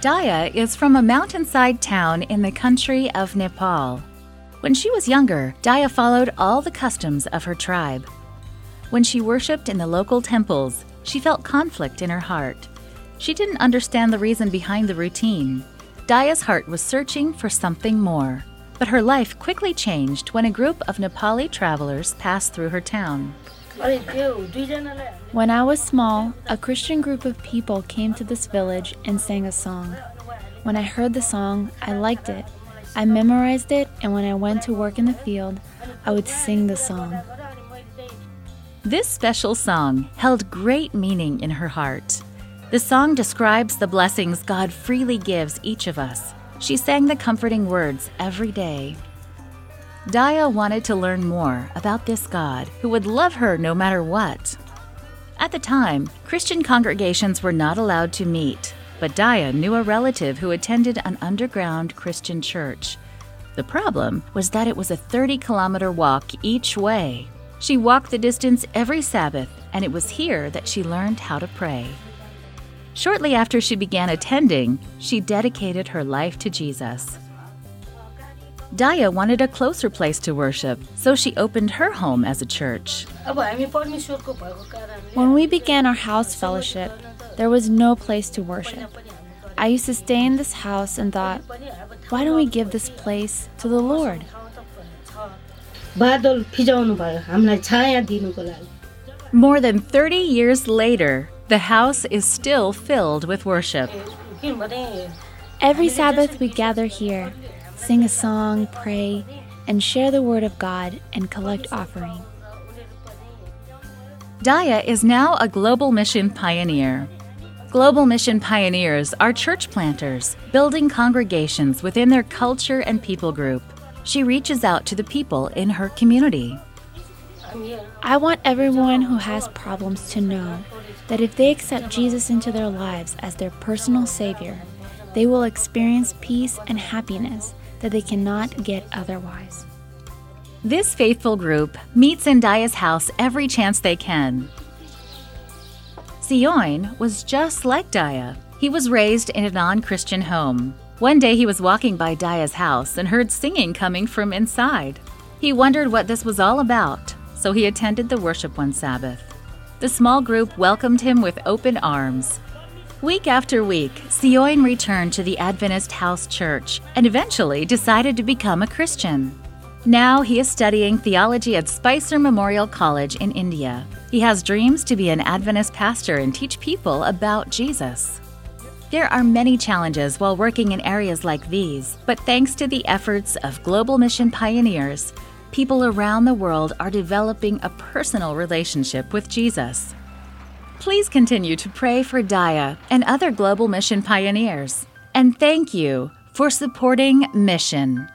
Daya is from a mountainside town in the country of Nepal. When she was younger, Daya followed all the customs of her tribe. When she worshipped in the local temples, she felt conflict in her heart. She didn't understand the reason behind the routine. Daya's heart was searching for something more. But her life quickly changed when a group of Nepali travelers passed through her town. When I was small, a Christian group of people came to this village and sang a song. When I heard the song, I liked it. I memorized it, and when I went to work in the field, I would sing the song. This special song held great meaning in her heart. The song describes the blessings God freely gives each of us. She sang the comforting words every day. Daya wanted to learn more about this God who would love her no matter what. At the time, Christian congregations were not allowed to meet, but Daya knew a relative who attended an underground Christian church. The problem was that it was a 30 kilometer walk each way. She walked the distance every Sabbath, and it was here that she learned how to pray. Shortly after she began attending, she dedicated her life to Jesus. Daya wanted a closer place to worship, so she opened her home as a church. When we began our house fellowship, there was no place to worship. I used to stay in this house and thought, why don't we give this place to the Lord? More than 30 years later, the house is still filled with worship. Every Sabbath we gather here sing a song, pray, and share the Word of God and collect offering. Daya is now a global mission pioneer. Global mission pioneers are church planters, building congregations within their culture and people group. She reaches out to the people in her community. I want everyone who has problems to know that if they accept Jesus into their lives as their personal Savior, they will experience peace and happiness that they cannot get otherwise. This faithful group meets in Daya's house every chance they can. Sioin was just like Daya. He was raised in a non Christian home. One day he was walking by Daya's house and heard singing coming from inside. He wondered what this was all about, so he attended the worship one Sabbath. The small group welcomed him with open arms. Week after week, Sioin returned to the Adventist House Church and eventually decided to become a Christian. Now he is studying theology at Spicer Memorial College in India. He has dreams to be an Adventist pastor and teach people about Jesus. There are many challenges while working in areas like these, but thanks to the efforts of global mission pioneers, people around the world are developing a personal relationship with Jesus. Please continue to pray for Daya and other global mission pioneers. And thank you for supporting Mission.